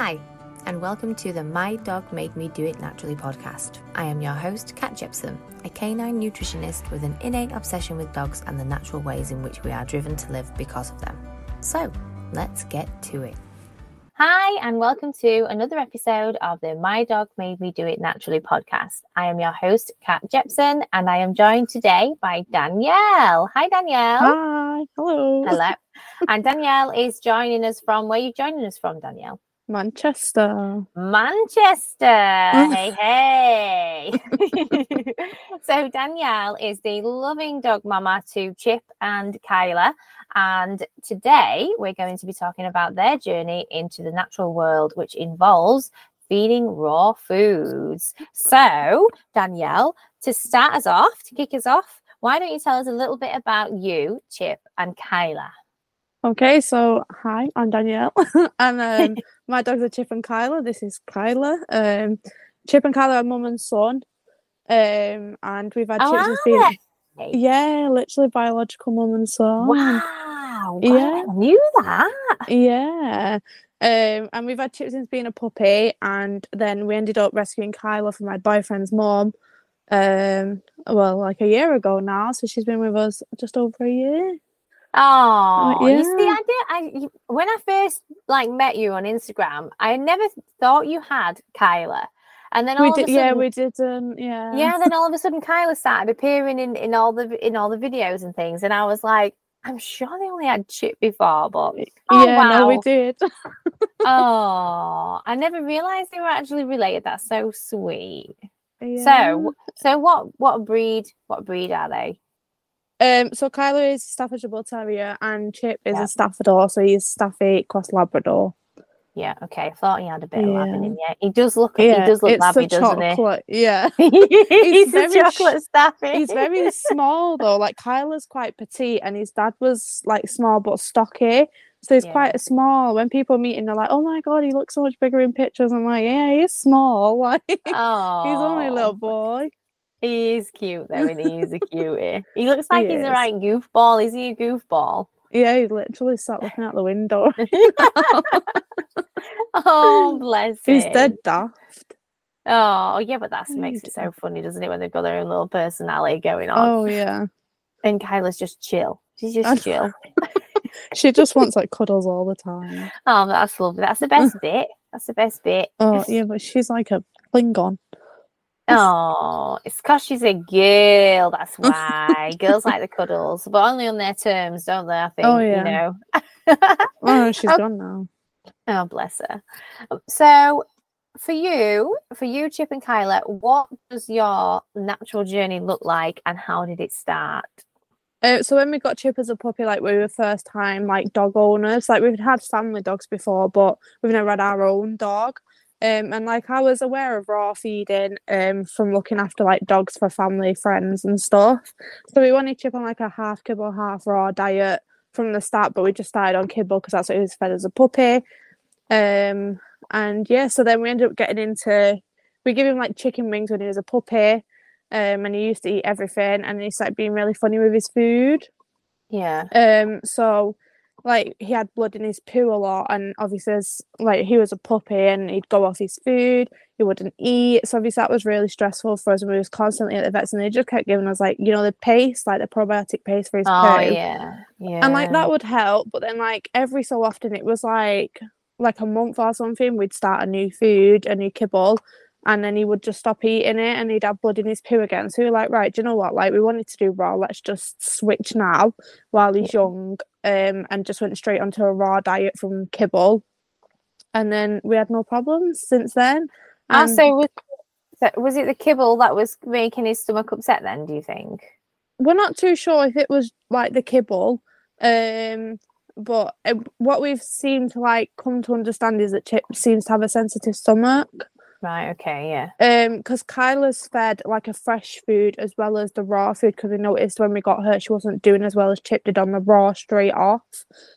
Hi, and welcome to the My Dog Made Me Do It Naturally podcast. I am your host, Kat Jepson, a canine nutritionist with an innate obsession with dogs and the natural ways in which we are driven to live because of them. So, let's get to it. Hi, and welcome to another episode of the My Dog Made Me Do It Naturally podcast. I am your host, Kat Jepson, and I am joined today by Danielle. Hi, Danielle. Hi, hello. Hello. and Danielle is joining us from where are you joining us from, Danielle? Manchester. Manchester. hey, hey. so Danielle is the loving dog mama to Chip and Kyla. And today we're going to be talking about their journey into the natural world, which involves feeding raw foods. So, Danielle, to start us off, to kick us off, why don't you tell us a little bit about you, Chip and Kyla? Okay, so hi, I'm Danielle, and um, my dogs are Chip and Kyla. This is Kyla. Um, Chip and Kyla are mum and son, um, and we've had Oh, Chip since being yeah, literally biological mum and son. Wow. Yeah. I knew that. Yeah. Um, and we've had Chip since being a puppy, and then we ended up rescuing Kyla from my boyfriend's mom. Um, well, like a year ago now, so she's been with us just over a year. Oh, you see. I did. I when I first like met you on Instagram, I never thought you had Kyla, and then all We of did, a yeah, we didn't, yeah. yeah, then all of a sudden Kyla started appearing in in all the in all the videos and things, and I was like, I'm sure they only had Chip before, but oh yeah, wow, no, we did. oh, I never realized they were actually related. That's so sweet. Yeah. So, so what what breed what breed are they? Um, so Kyla is Staffordshire Bull Terrier and Chip is Yeah. a Staffador, so he's Staffy cross Labrador. Yeah, okay. I thought he had a bit of lab in Yeah. him. Yeah, he does look. Yeah, he does look labby, doesn't he? Yeah, he's, very chocolate staffy. he's very small though. Like Kyla's quite petite, and his dad was like small but stocky, so he's Yeah. quite small. When people meet him, they're like, "Oh my god, he looks so much bigger in pictures." I'm like, "Yeah, he's small. Like he's oh, only a little boy." He is cute though, and he is a cutie. He looks like He he's a is. right goofball. Is he a goofball? Yeah, he literally sat looking out the window. oh, bless he's him. dead daft. Oh, yeah, but that makes it so funny, doesn't it? When they've got their own little personality going on. Oh yeah. And Kyla's just chill. She's just chill. She just wants like cuddles all the time. Oh, that's lovely. That's the best bit. That's the best bit. Oh yeah, but she's like a Klingon. Oh, it's because she's a girl. That's why girls like the cuddles, but only on their terms, don't they? I think. Oh, You know. Oh, she's Oh. gone now. oh, bless her. So, for you, for you, Chip and Kyla, what does your natural journey look like, and how did it start? Uh, so when we got Chip as a puppy, like we were first time like dog owners. Like we've had family dogs before, but we've never had our own dog. Um, and like I was aware of raw feeding um from looking after like dogs for family, friends, and stuff. So we wanted to Chip on like a half kibble, half raw diet from the start, but we just started on kibble because that's what he was fed as a puppy. Um, and yeah, so then we ended up getting into we give him like chicken wings when he was a puppy. Um, and he used to eat everything, and he started being really funny with his food. Yeah. Um, so like he had blood in his poo a lot, and obviously, as, like he was a puppy, and he'd go off his food, he wouldn't eat. So obviously, that was really stressful for us, and we was constantly at the vets, and they just kept giving us like you know the paste, like the probiotic paste for his Oh poo, yeah. Yeah. and like that would help. But then like every so often, it was like like a month or something, we'd start a new food, a new kibble. And then he would just stop eating it and he'd have blood in his poo again. So we were like, right, do you know what? Like we wanted to do raw, let's just switch now while he's young. Um and just went straight onto a raw diet from kibble. And then we had no problems since then. And so was, was it the kibble that was making his stomach upset? Then, do you think? we're not too sure if it was like the kibble. Um but uh, what we've seemed to like come to understand is that Chip seems to have a sensitive stomach. Right. Okay. Yeah. Um, because Kyla's fed like a fresh food as well as the raw food. Because we noticed when we got her, she wasn't doing as well as Chip did on the raw straight off.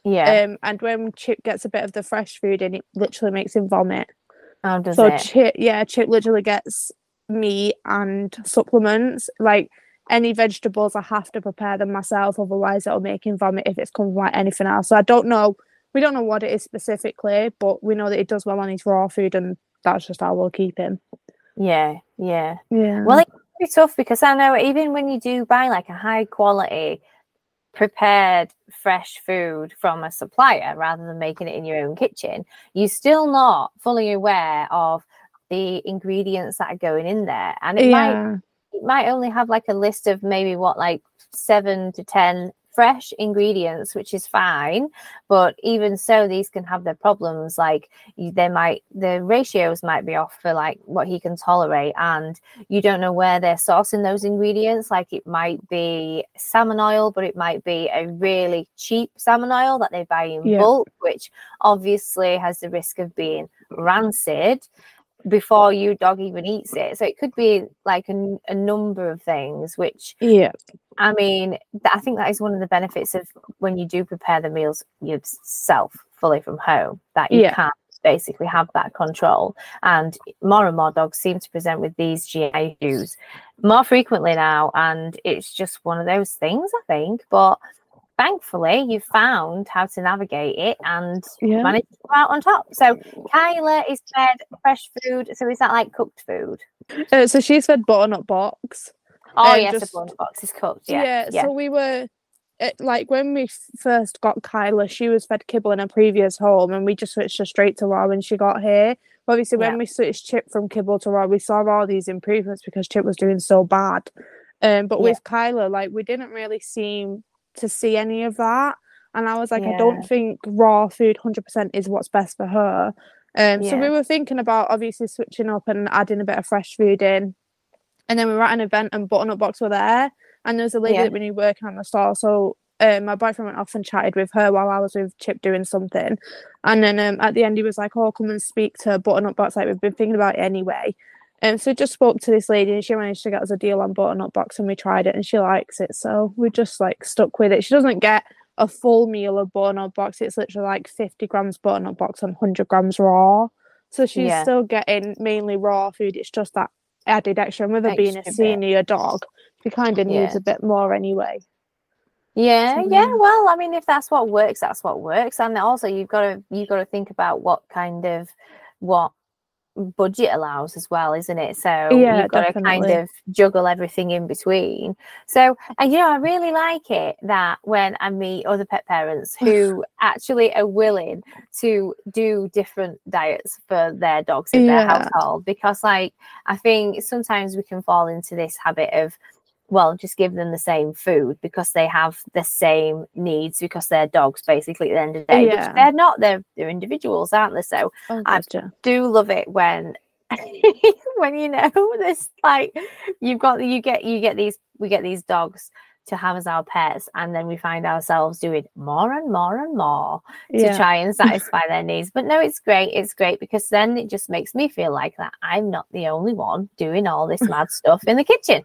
Yeah. Um, and when Chip gets a bit of the fresh food in, it literally makes him vomit. How does so it? Chip, yeah, Chip literally gets meat and supplements. Like any vegetables, I have to prepare them myself. Otherwise, it'll make him vomit if it's come from like anything else. So I don't know we don't know what it is specifically, but we know that he does well on his raw food, and that's just how we'll keep him. Yeah, yeah. Yeah. Well, it's be tough because I know even when you do buy like a high quality prepared fresh food from a supplier rather than making it in your own kitchen, you're still not fully aware of the ingredients that are going in there. And it might it might only have like a list of maybe what like seven to ten fresh ingredients which is fine but even so these can have their problems. Like they might the ratios might be off for like what he can tolerate and you don't know where they're sourcing those ingredients. Like it might be salmon oil but it might be a really cheap salmon oil that they buy in Yeah. bulk which obviously has the risk of being rancid before your dog even eats it. So it could be like a number of things, which Yeah. I mean, I think that is one of the benefits of when you do prepare the meals yourself fully from home, that you Yeah. can basically have that control. And more and more dogs seem to present with these GI issues more frequently now. And it's just one of those things, I think. But thankfully, you found how to navigate it and Yeah. managed to come out on top. So Kyla is fed fresh food. So is that like cooked food? Uh, so she's fed Butternut Box. Oh, Um, yes, just- the bun box is cooked. Yeah. Yeah, so we were it, like when we first got Kyla, she was fed kibble in a previous home, and we just switched her straight to raw when she got here. Obviously, when Yeah. we switched Chip from kibble to raw, we saw all these improvements because Chip was doing so bad. Um, but Yeah. with Kyla, like we didn't really seem to see any of that, and I was like, I don't think raw food hundred percent is what's best for her. Um, so we were thinking about obviously switching up and adding a bit of fresh food in. And then we were at an event and Butternut Box were there. And there was a lady Yeah. that we knew working on the store. So um, my boyfriend went off and chatted with her while I was with Chip doing something. And then um, at the end, he was like, Oh, come and speak to Butternut Box. Like, we've been thinking about it anyway. Um, so just spoke to this lady and she managed to get us a deal on Butternut Box and we tried it and she likes it. So we just like stuck with it. She doesn't get a full meal of Butternut Box. It's literally like 50 grams Butternut Box and 100 grams raw. So she's Yeah. still getting mainly raw food. It's just that added extra. And with her being a Extra bit. senior dog, she kind of needs Yeah. a bit more anyway. Yeah, So, yeah. yeah. Well, I mean, if that's what works, that's what works. And also, you've got to you've got to think about what kind of what budget allows as well, isn't it? So Yeah, you've got to kind of juggle everything in between. So, and you know, I really like it that when I meet other pet parents who actually are willing to do different diets for their dogs in their household, because, like, I think sometimes we can fall into this habit of well, just give them the same food because they have the same needs because they're dogs basically at the end of the day. Yeah. Which they're not, they're they're individuals, aren't they? So Oh, I- gotcha. do love it when when you know this like you've got you get you get these we get these dogs to have as our pets and then we find ourselves doing more and more and more to Yeah. try and satisfy their needs but no it's great it's great because then it just makes me feel like that i'm not the only one doing all this mad stuff in the kitchen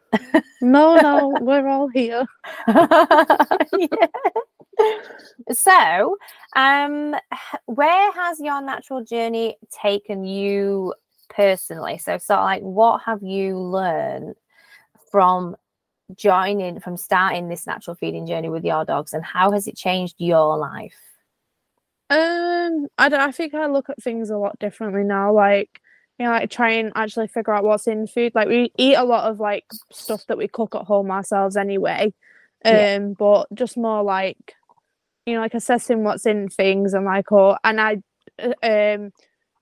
No, no, we're all here. Yeah. So, um, where has your natural journey taken you personally? So, sort of like, what have you learned from joining, from starting this natural feeding journey with your dogs, and how has it changed your life? Um, I don't. I think I look at things a lot differently now. Like, you know, like try and actually figure out what's in food. Like, we eat a lot of like stuff that we cook at home ourselves anyway. Um, Yeah. but just more like, you know, like assessing what's in things and like, oh, and I, uh, um,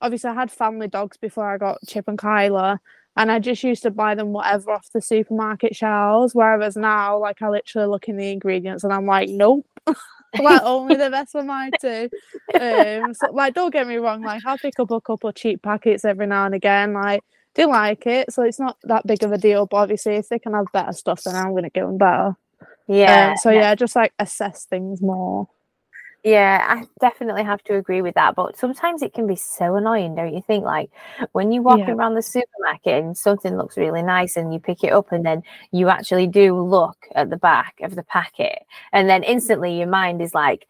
obviously I had family dogs before I got Chip and Kyla. And I just used to buy them whatever off the supermarket shelves. Whereas now, like, I literally look in the ingredients and I'm like, nope, like only the best for my two. Um, so like, don't get me wrong, like I'll pick up a couple of cheap packets every now and again. Like, do like it, so it's not that big of a deal. But obviously, if they can have better stuff, then I'm gonna give them better. Yeah. Um, so yeah, just like assess things more. Yeah, I definitely have to agree with that. But sometimes it can be so annoying, don't you think? Like when you're walking Yeah. around the supermarket and something looks really nice and you pick it up and then you actually do look at the back of the packet and then instantly your mind is like,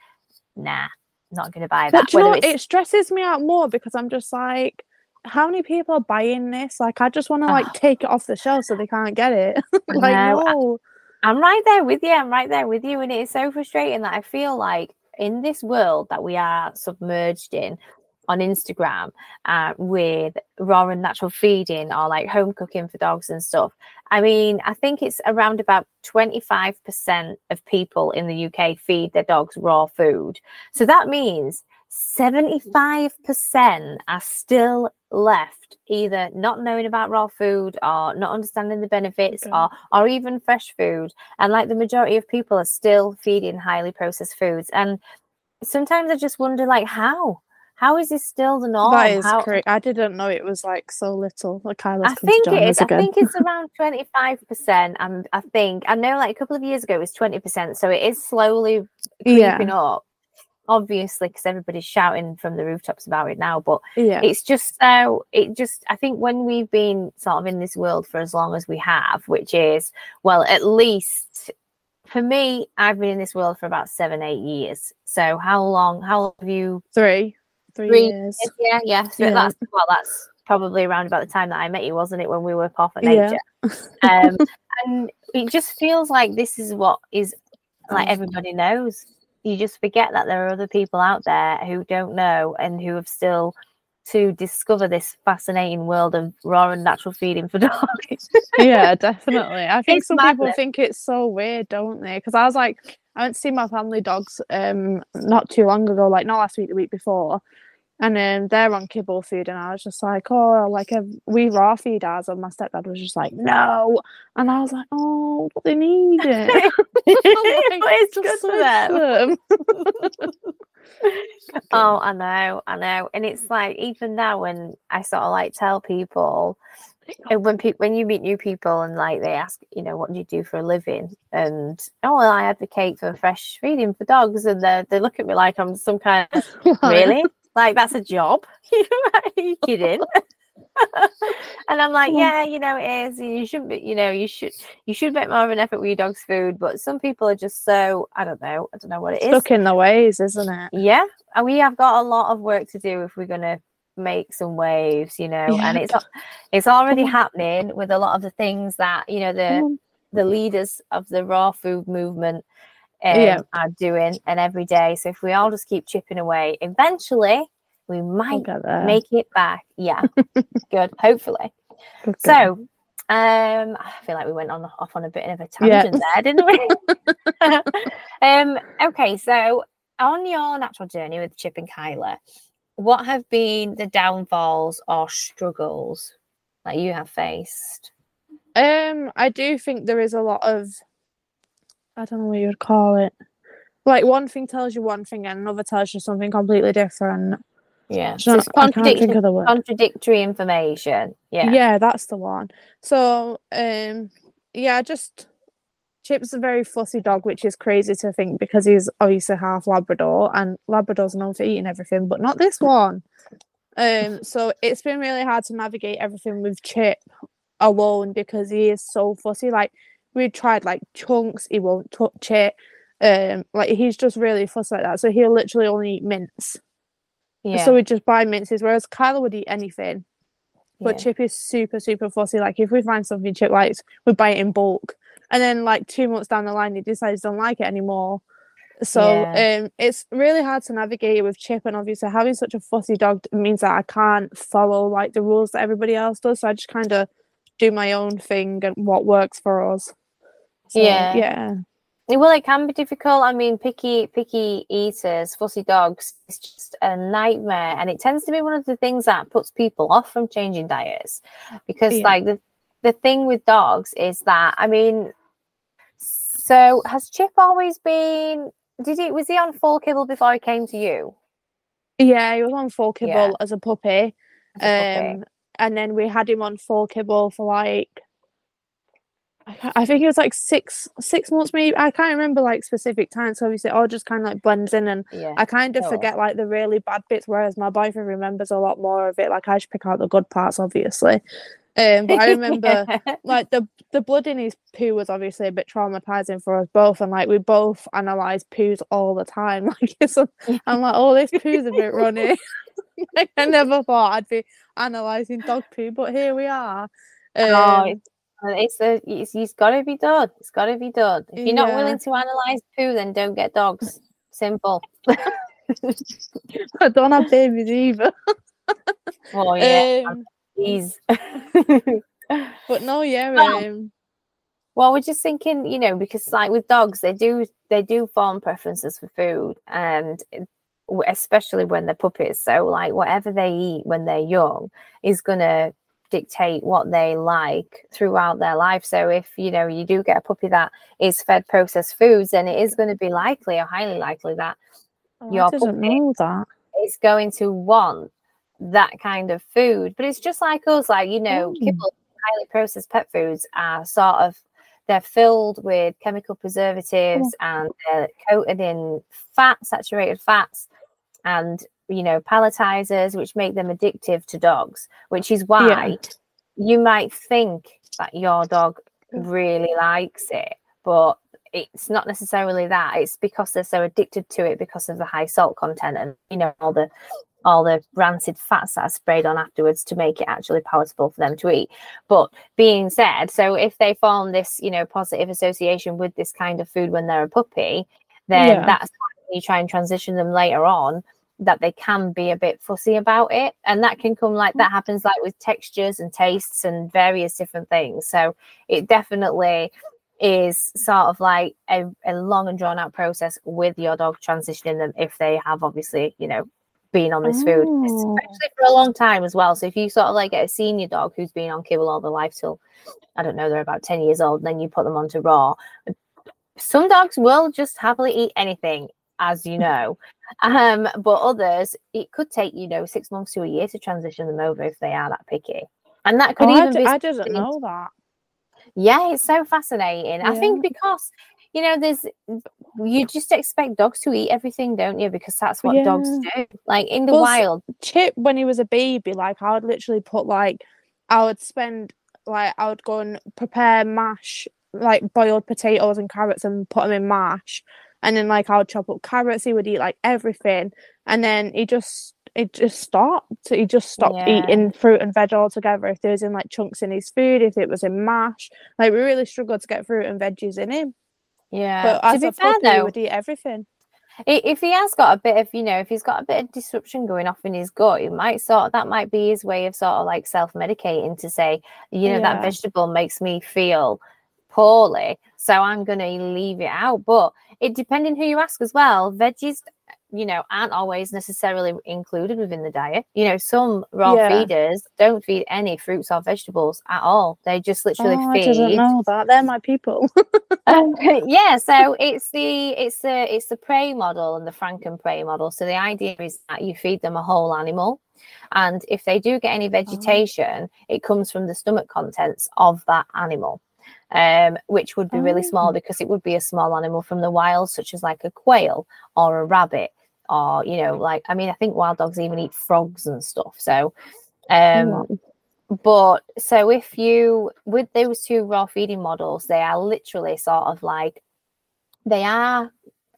nah, not going to buy that. But you know, what? it stresses me out more because I'm just like, how many people are buying this? Like, I just want to like Ugh. take it off the shelf so they can't get it. like, No, I- no. I'm right there with you. I'm right there with you. And it is so frustrating that I feel like in this world that we are submerged in on Instagram uh, with raw and natural feeding or like home cooking for dogs and stuff. I mean, I think it's around about 25% of people in the UK feed their dogs raw food. So that means 75% are still left either not knowing about raw food or not understanding the benefits Okay. or or even fresh food and like the majority of people are still feeding highly processed foods and sometimes i just wonder like how how is this still the norm that is how, correct. I didn't know it was like so little. Like I think it is. I think it's around twenty five percent. And I think I know, like a couple of years ago, it was twenty percent. So it is slowly Yeah. creeping up. Obviously, because everybody's shouting from the rooftops about it now. But yeah. it's just so it just. I think when we've been sort of in this world for as long as we have, which is well, at least for me, I've been in this world for about seven, eight years. So how long? How long have you Three. Three, Three years. yeah, yeah. So Yeah. that's well, that's probably around about the time that I met you, wasn't it? When we were off at Yeah. nature. Um, and it just feels like this is what is like Oh. everybody knows. You just forget that there are other people out there who don't know and who have still to discover this fascinating world of raw and natural feeding for dogs. yeah, definitely. I think It's some people think it's so weird, don't they? Because I was like, I went to see my family dogs um not too long ago, like not last week, the week before, and then they're on kibble food, and I was just like, oh, like we raw feed ours, and my stepdad was just like, no, and I was like, oh, but they need it. Like, it's "Just good for them. them." Oh, I know, I know. And it's like even now when I sort of like tell people and when people when you meet new people and like they ask, you know, what do you do for a living? And oh well, I advocate for fresh feeding for dogs and they they look at me like I'm some kind of really? Like that's a job? Are you kidding? and I'm like, yeah, you know, it is. You shouldn't be, you know, you should you should make more of an effort with your dog's food. But some people are just so I don't know, I don't know what it is. Stuck in the ways, isn't it? Yeah, and we have got a lot of work to do if we're gonna make some waves, you know. And it's it's already happening with a lot of the things that you know the Mm. the leaders of the raw food movement um, Yeah. are doing, and every day. So if we all just keep chipping away, eventually we might make it back. Yeah, good. Hopefully. Good. So, um, I feel like we went on off on a bit of a Yeah. tangent there, didn't we? um, okay, so on your natural journey with Chip and Kyla, what have been the downfalls or struggles that you have faced? Um, I do think there is a lot of, I don't know what you would call it. Like one thing tells you one thing and another tells you something completely different. Yeah, so it's I contradictory, of the word. contradictory information. Yeah, Yeah. that's the one. So, um, yeah, just Chip's a very fussy dog, which is crazy to think because he's obviously half Labrador and Labrador's known for eating everything, but not this one. Um, so it's been really hard to navigate everything with Chip alone because he is so fussy. Like we tried like chunks, he won't touch it. Um, like he's just really fussy like that. So he'll literally only eat mince. yeah, So we just buy minces, whereas Kyla would eat anything. But yeah. Chip is super, super fussy. Like if we find something Chip likes, we buy it in bulk. And then like two months down the line he decides he don't like it anymore. So um it's really hard to navigate with Chip and obviously having such a fussy dog means that I can't follow like the rules that everybody else does. So I just kind of do my own thing and what works for us. So, Yeah. Yeah. Well, it can be difficult. I mean, picky, picky eaters, fussy dogs, it's just a nightmare, and it tends to be one of the things that puts people off from changing diets, because Yeah. like the the thing with dogs is that I mean, so has Chip always been? Did he was he on full kibble before he came to you? Yeah, he was on full kibble Yeah. as a puppy. as a puppy? Um, and then we had him on full kibble for like I, think it was like six six months maybe I can't remember like specific times so obviously it all just kind of like blends in and yeah, I kind of Sure. forget like the really bad bits whereas my boyfriend remembers a lot more of it like I just pick out the good parts obviously. Um but I remember like the the blood in his poo was obviously a bit traumatizing for us both and like we both analyze poos all the time like it's i'm like oh this poo's a bit runny. Like i never thought i'd be analyzing dog poo but here we are. Oh, um, it's, uh, it's a it's, it's got to be done. It's got to be done. If you're not Yeah. willing to analyze poo, then don't get dogs. Simple. I don't have babies either. Oh yeah, Um, please. but no, yeah. Well, Um, Well, we're just thinking, you know, because like with dogs, they do they do form preferences for food, and especially when they're puppies. So like whatever they eat when they're young is gonna dictate what they like throughout their life. So if you know you do get a puppy that is fed processed foods, then it is going to be likely or highly likely that oh, Your puppy. that. it's going to want that kind of food. But it's just like us, like you know, Mm. kibble, highly processed pet foods are sort of they're filled with chemical preservatives and they're coated in fat, saturated fats, and you know, palletizers, which make them addictive to dogs. Which is why you might think that your dog mm. really likes it, but it's not necessarily that. It's because they're so addicted to it because of the high salt content and you know all the all the rancid fats that are sprayed on afterwards to make it actually palatable for them to eat. But being said, so if they form this, you know, positive association with this kind of food when they're a puppy, then Yeah. that's why you try and transition them later on that they can be a bit fussy about it. And that can come like that mm. happens like with textures and tastes and various different things. So it definitely is sort of like a, a long and drawn out process with your dog transitioning them if they have obviously you know been on this food Oh. especially for a long time as well. So if you sort of like get a senior dog who's been on kibble all their life till i don't know they're about 10 years old and then you put them onto raw some dogs will just happily eat anything as you know. Um but others it could take you know six months to a year to transition them over if they are that picky. And that could Oh, even d- be I didn't know that. yeah it's so fascinating. I think because you know there's you just expect dogs to eat everything don't you? Because that's what dogs do. Like in the Well, s- wild. Chip, when he was a baby, like I would literally put like, I would spend like I would go and prepare mash, like boiled potatoes and carrots, and put them in mash, and then like I would chop up carrots. He would eat like everything, and then he just it just stopped. He just stopped Yeah. eating fruit and veg altogether. If there was in like chunks in his food, if it was in mash, like we really struggled to get fruit and veggies in him. yeah But to as be a fair puppy, he though would eat everything. If he has got a bit of you know if he's got a bit of disruption going off in his gut it might sort of that might be his way of sort of like self-medicating to say you know that vegetable makes me feel poorly so i'm going to leave it out but it depending who you ask as well veggies you know aren't always necessarily included within the diet you know some raw Yeah. feeders don't feed any fruits or vegetables at all they just literally Oh, I didn't know that. They're my people. um, yeah, so it's the it's the it's the prey model and the Franken prey model. So the idea is that you feed them a whole animal, and if they do get any vegetation, it comes from the stomach contents of that animal, um, which would be really small because it would be a small animal from the wild, such as like a quail or a rabbit, or you know, like I mean, I think wild dogs even eat frogs and stuff. So. Um, but so if you with those two raw feeding models they are literally sort of like they are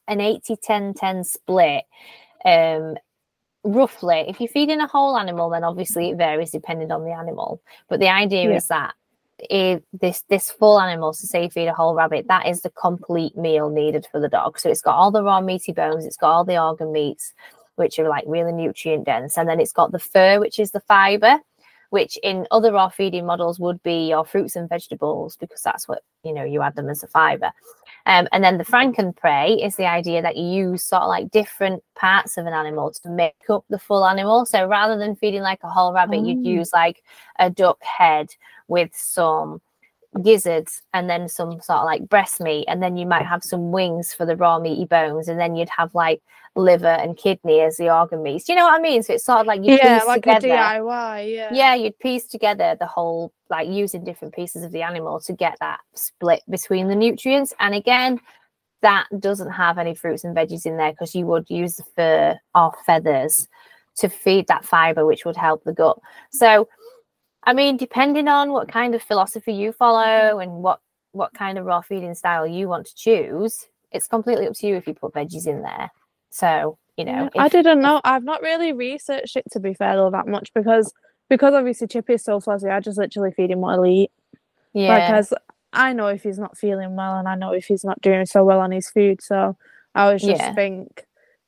an 80 10 10 split um roughly if you're feeding a whole animal then obviously it varies depending on the animal but the idea Yeah. is that if this this full animal so say feed a whole rabbit that is the complete meal needed for the dog. So it's got all the raw meaty bones it's got all the organ meats which are like really nutrient dense and then it's got the fur which is the fiber which in other raw feeding models would be your fruits and vegetables because that's what you know you add them as a fiber um, and then the franken prey is the idea that you use sort of like different parts of an animal to make up the full animal. So rather than feeding like a whole rabbit you'd Oh. use like a duck head with some gizzards and then some sort of like breast meat and then you might have some wings for the raw meaty bones and then you'd have like liver and kidney as the organ meats you know what i mean so it's sort of like you yeah, piece like together a DIY. Yeah. yeah you'd piece together the whole like using different pieces of the animal to get that split between the nutrients and again that doesn't have any fruits and veggies in there because you would use the fur or feathers to feed that fiber which would help the gut so i mean depending on what kind of philosophy you follow mm-hmm. and what what kind of raw feeding style you want to choose it's completely up to you if you put veggies in there so you know Yeah, I didn't know. I've not really researched it to be fair though that much because because obviously Chippy is so fuzzy. I just literally feed him what he'll eat. yeah Because I know if he's not feeling well and I know if he's not doing so well on his food. So I was just Yeah. think,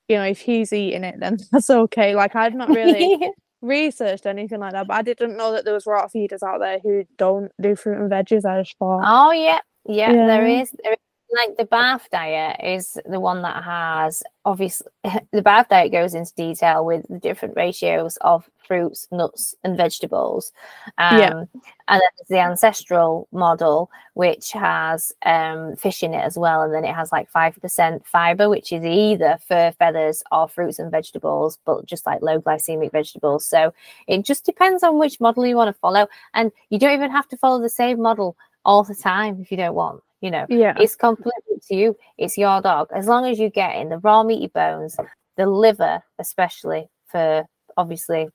you know, if he's eating it, then that's okay. Like I've not really researched anything like that, but I didn't know that there was rot feeders out there who don't do fruit and veggies. I just thought, Oh yeah, yeah, Yeah. is. There is. Like the BARF diet is the one that has obviously the BARF diet goes into detail with the different ratios of fruits, nuts, and vegetables. Um, Yeah. And then there's the ancestral model, which has um, fish in it as well, and then it has like five percent fiber, which is either fur, feathers, or fruits and vegetables, but just like low glycemic vegetables. So it just depends on which model you want to follow, and you don't even have to follow the same model all the time if you don't want. You know, yeah, it's completely to you. It's your dog. As long as you get in the raw meaty bones, the liver, especially for obviously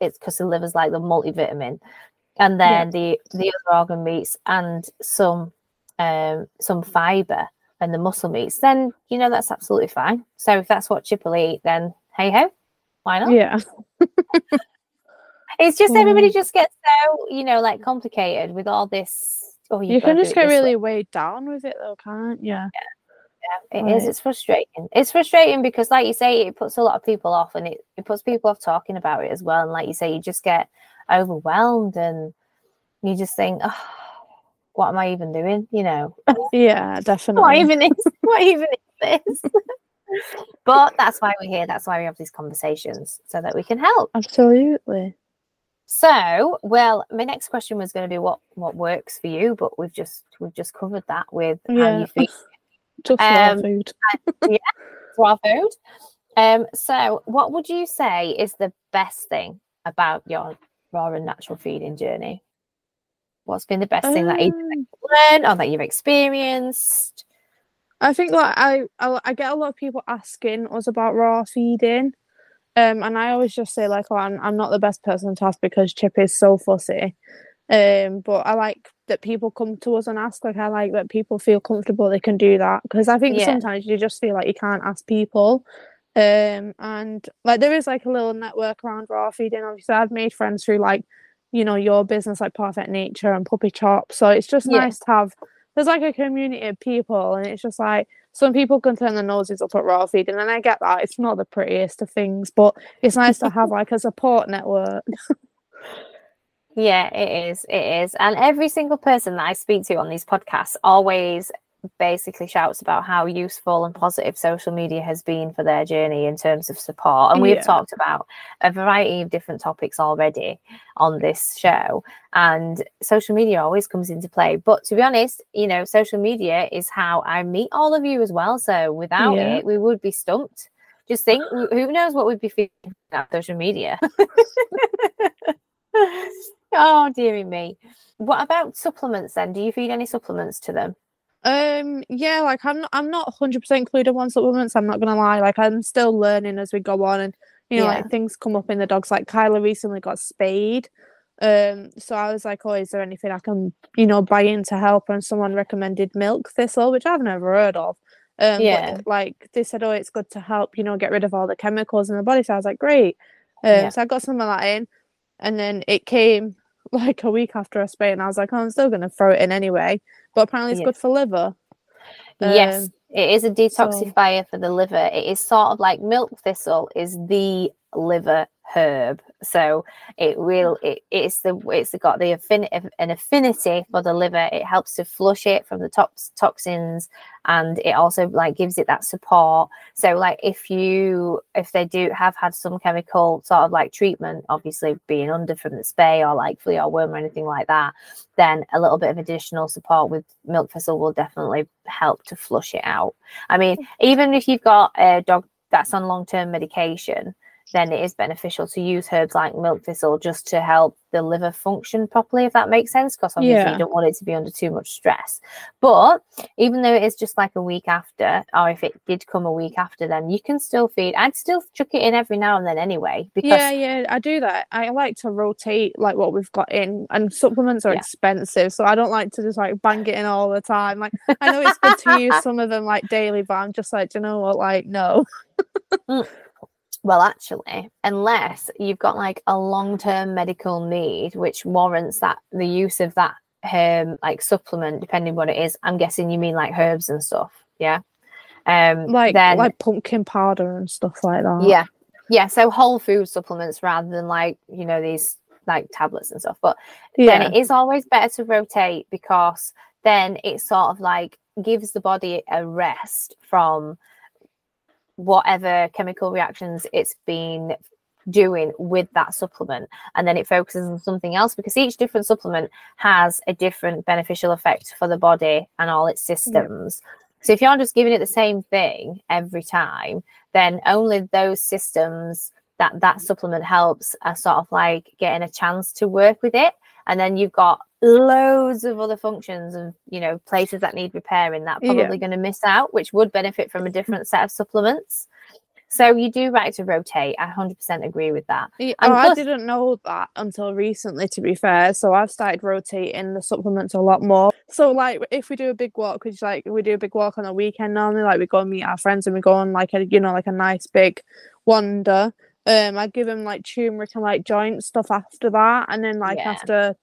it's because the liver's like the multivitamin, and Yeah. then the the other organ meats and some um some fiber and the muscle meats, then you know that's absolutely fine. So if that's what Chip will eat, then hey ho, why not? yeah, It's just everybody Mm. just gets so you know like complicated with all this. Oh, you can just get way. really weighed down with it, though, can't you? Yeah, it is. Right. It's frustrating. It's frustrating because, like you say, it puts a lot of people off, and it, it puts people off talking about it as well. And like you say, you just get overwhelmed, and you just think, oh, "What am I even doing?" You know, Yeah, definitely. what even is what even is this? but that's why we're here. That's why we have these conversations so that we can help. Absolutely. So, well, my next question was going to be what what works for you, but we've just we've just covered that with how Yeah. you feel Just raw Um, food. raw food. Um, so what would you say is the best thing about your raw and natural feeding journey? What's been the best thing that Um, you've learned or that you've experienced? I think like I, I I get a lot of people asking us about raw feeding, um, and I always just say like, oh, I'm I'm not the best person to ask because Chip is so fussy, um, but I like that people come to us and ask. Like I like that people feel comfortable they can do that because I think Yeah. sometimes you just feel like you can't ask people, um, and like there is like a little network around raw feeding. Obviously, I've made friends through like, you know, your business like Perfect Nature and Puppy Chop, so it's just Yeah. nice to have there's like a community of people and it's just like some people can turn their noses up at raw feeding and I get that it's not the prettiest of things but it's nice to have like a support network Yeah, it is. It is. And every single person that I speak to on these podcasts always basically shouts about how useful and positive social media has been for their journey in terms of support. And we've Yeah. talked about a variety of different topics already on this show. And social media always comes into play. But to be honest, you know, social media is how I meet all of you as well. So without Yeah. it, we would be stumped. Just think, who knows what we'd be feeling about social media? oh, dearie me. What about supplements then? Do you feed any supplements to them? Um yeah like I'm not I'm not 100% clued up on supplements I'm not gonna lie. Like I'm still learning as we go on and you know Yeah. like things come up in the dogs. Like Kyla recently got spayed. Um so I was like oh is there anything I can you know buy in to help? And someone recommended milk thistle which I've never heard of. Um Yeah. but, like they said oh it's good to help you know get rid of all the chemicals in the body. So I was like great. Um Yeah. so I got some of that in and then it came like a week after a spay and I was like oh, I'm still gonna throw it in anyway but apparently it's Yeah. good for liver yes, Um, it is a so- detoxifier for the liver. It is sort of like milk thistle is the liver herb. So it will mm. it, it's the it's got the affinity an affinity for the liver. It helps to flush it from the tox, toxins and it also like gives it that support. So like if you if they do have had some chemical sort of like treatment, obviously being under from the spay or like flea or worm or anything like that, then a little bit of additional support with milk thistle will definitely help to flush it out. I mean, mm. even if you've got a dog that's on long term medication, then it is beneficial to use herbs like milk thistle just to help the liver function properly, if that makes sense. Because obviously, Yeah. you don't want it to be under too much stress. But even though it is just like a week after, or if it did come a week after, then you can still feed. I'd still chuck it in every now and then anyway, because yeah yeah I do that I like to rotate like what we've got in and supplements are Yeah. expensive so I don't like to just like bang it in all the time like I know it's good to use some of them like daily but I'm just like "Do you know what like no mm. Well, actually, unless you've got like a long term medical need which warrants that the use of that um like supplement, depending what it is. I'm guessing you mean like herbs and stuff. Yeah. Um, like then like pumpkin powder and stuff like that. yeah, yeah. So whole food supplements rather than like you know these like tablets and stuff. But then it is always better to rotate because then it sort of like gives the body a rest from whatever chemical reactions it's been doing with that supplement. And then it focuses on something else because each different supplement has a different beneficial effect for the body and all its systems. So if you're just giving it the same thing every time then only those systems that that supplement helps are sort of like getting a chance to work with it. And then you've got loads of other functions and you know places that need repairing that Yeah. probably going to miss out which would benefit from a different set of supplements so you do right to rotate i 100% agree with that Yeah, and oh, I didn't know that until recently, to be fair. So I've started rotating the supplements a lot more. So like, if we do a big walk, which like we do a big walk on a weekend normally, like we go and meet our friends and we go on like a you know like a nice big wander. Um, I give them like turmeric and like joint stuff after that, and then like Yeah. after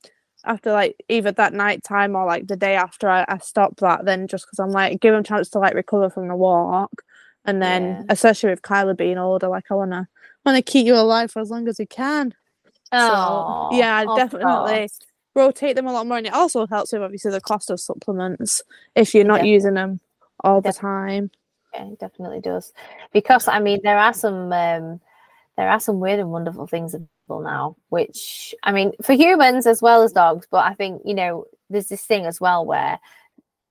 after like either that night time or like the day after I, I stop that, then just because I'm like give a chance to like recover from the walk, and then Yeah. especially with Kyla being older, like I wanna want to keep you alive for as long as we can. Oh, yeah, of definitely. Rotate them a lot more, and it also helps with obviously the cost of supplements if you're not Def- using them all the time. Yeah, it definitely does. Because I mean, there are some um, there are some weird and wonderful things now, which I mean, for humans as well as dogs. But I think you know, there's this thing as well where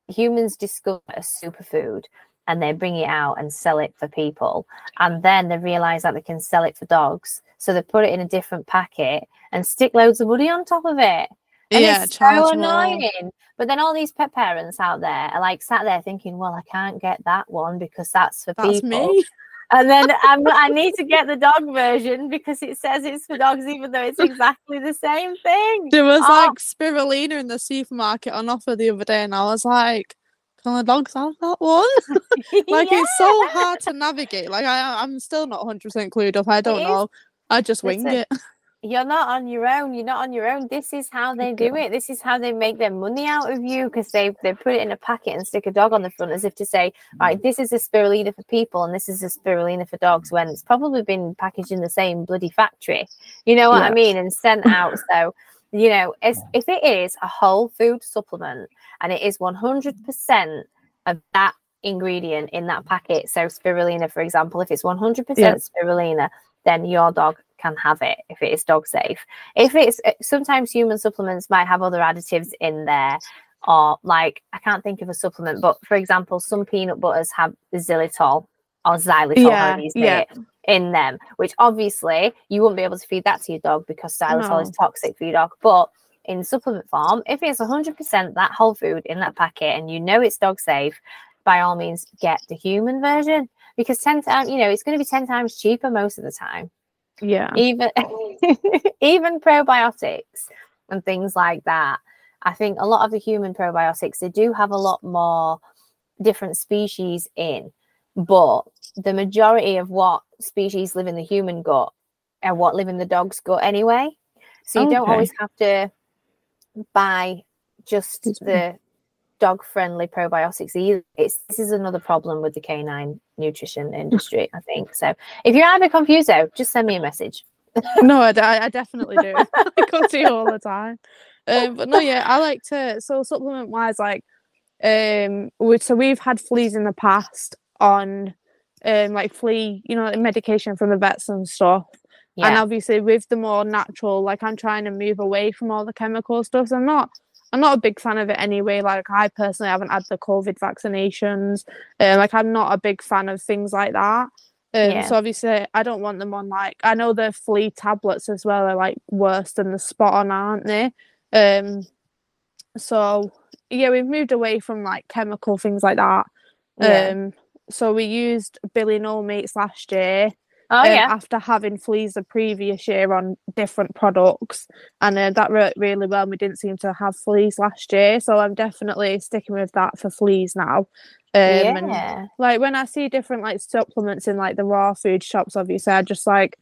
humans discover a superfood and they bring it out and sell it for people, and then they realize that they can sell it for dogs, so they put it in a different packet and stick loads of money on top of it. And yeah, it's so charge more. annoying. But then all these pet parents out there are like sat there thinking, well, I can't get that one because that's for That's people. me. And then I'm, I need to get the dog version because it says it's for dogs, even though it's exactly the same thing. There was Oh. like spirulina in the supermarket on offer the other day, and I was like, "Can the dogs have that one?" like it's so hard to navigate. Like I, I'm still not 100 percent clued up. I don't is. know. I just wing it. You're not on your own. You're not on your own. This is how they do it. This is how they make their money out of you because they they put it in a packet and stick a dog on the front as if to say, right, mm. this is a spirulina for people and this is a spirulina for dogs. When it's probably been packaged in the same bloody factory. You know what I mean? And sent out. So you know, as, if it is a whole food supplement and it is 100% of that ingredient in that packet, so spirulina, for example, if it's 100% Yeah. spirulina, then your dog can have it if it is dog safe. If it's uh, sometimes human supplements might have other additives in there, or like I can't think of a supplement, but for example, some peanut butters have xylitol or xylitol, Yeah, however you say yeah. it, in them, which obviously you wouldn't be able to feed that to your dog because xylitol is toxic for your dog. But in supplement form, if it's 100% that whole food in that packet and you know it's dog safe, by all means get the human version because 10 times, you know, it's going to be 10 times cheaper most of the time Yeah. even even probiotics and things like that. I think a lot of the human probiotics they do have a lot more different species in but the majority of what species live in the human gut are what live in the dog's gut anyway. So you don't always have to buy just the mm-hmm. Dog friendly probiotics either it's this is another problem with the canine nutrition industry i think so if you're ever confused though just send me a message no, I, d- I- I definitely do. I come to you all the time. Um, but no, yeah, I like to. So supplement wise, like, um, we, so we've had fleas in the past on, um, like flea, you know, medication from the vets and stuff. And obviously, with the more natural, like I'm trying to move away from all the chemical stuff. So I'm not, I'm not a big fan of it anyway. Like I personally haven't had the COVID vaccinations. Uh, like I'm not a big fan of things like that. Um, Yeah. So obviously, I don't want them on like I know the flea tablets as well are like worse than the spot on, aren't they? Um, so yeah, we've moved away from like chemical things like that. Yeah. Um, so we used Billy No Mates last year oh um, yeah after having fleas the previous year on different products, and uh, that worked really well. We didn't seem to have fleas last year, so I'm definitely sticking with that for fleas now. Um, and yeah like when I see different like supplements in like the raw food shops, obviously I just like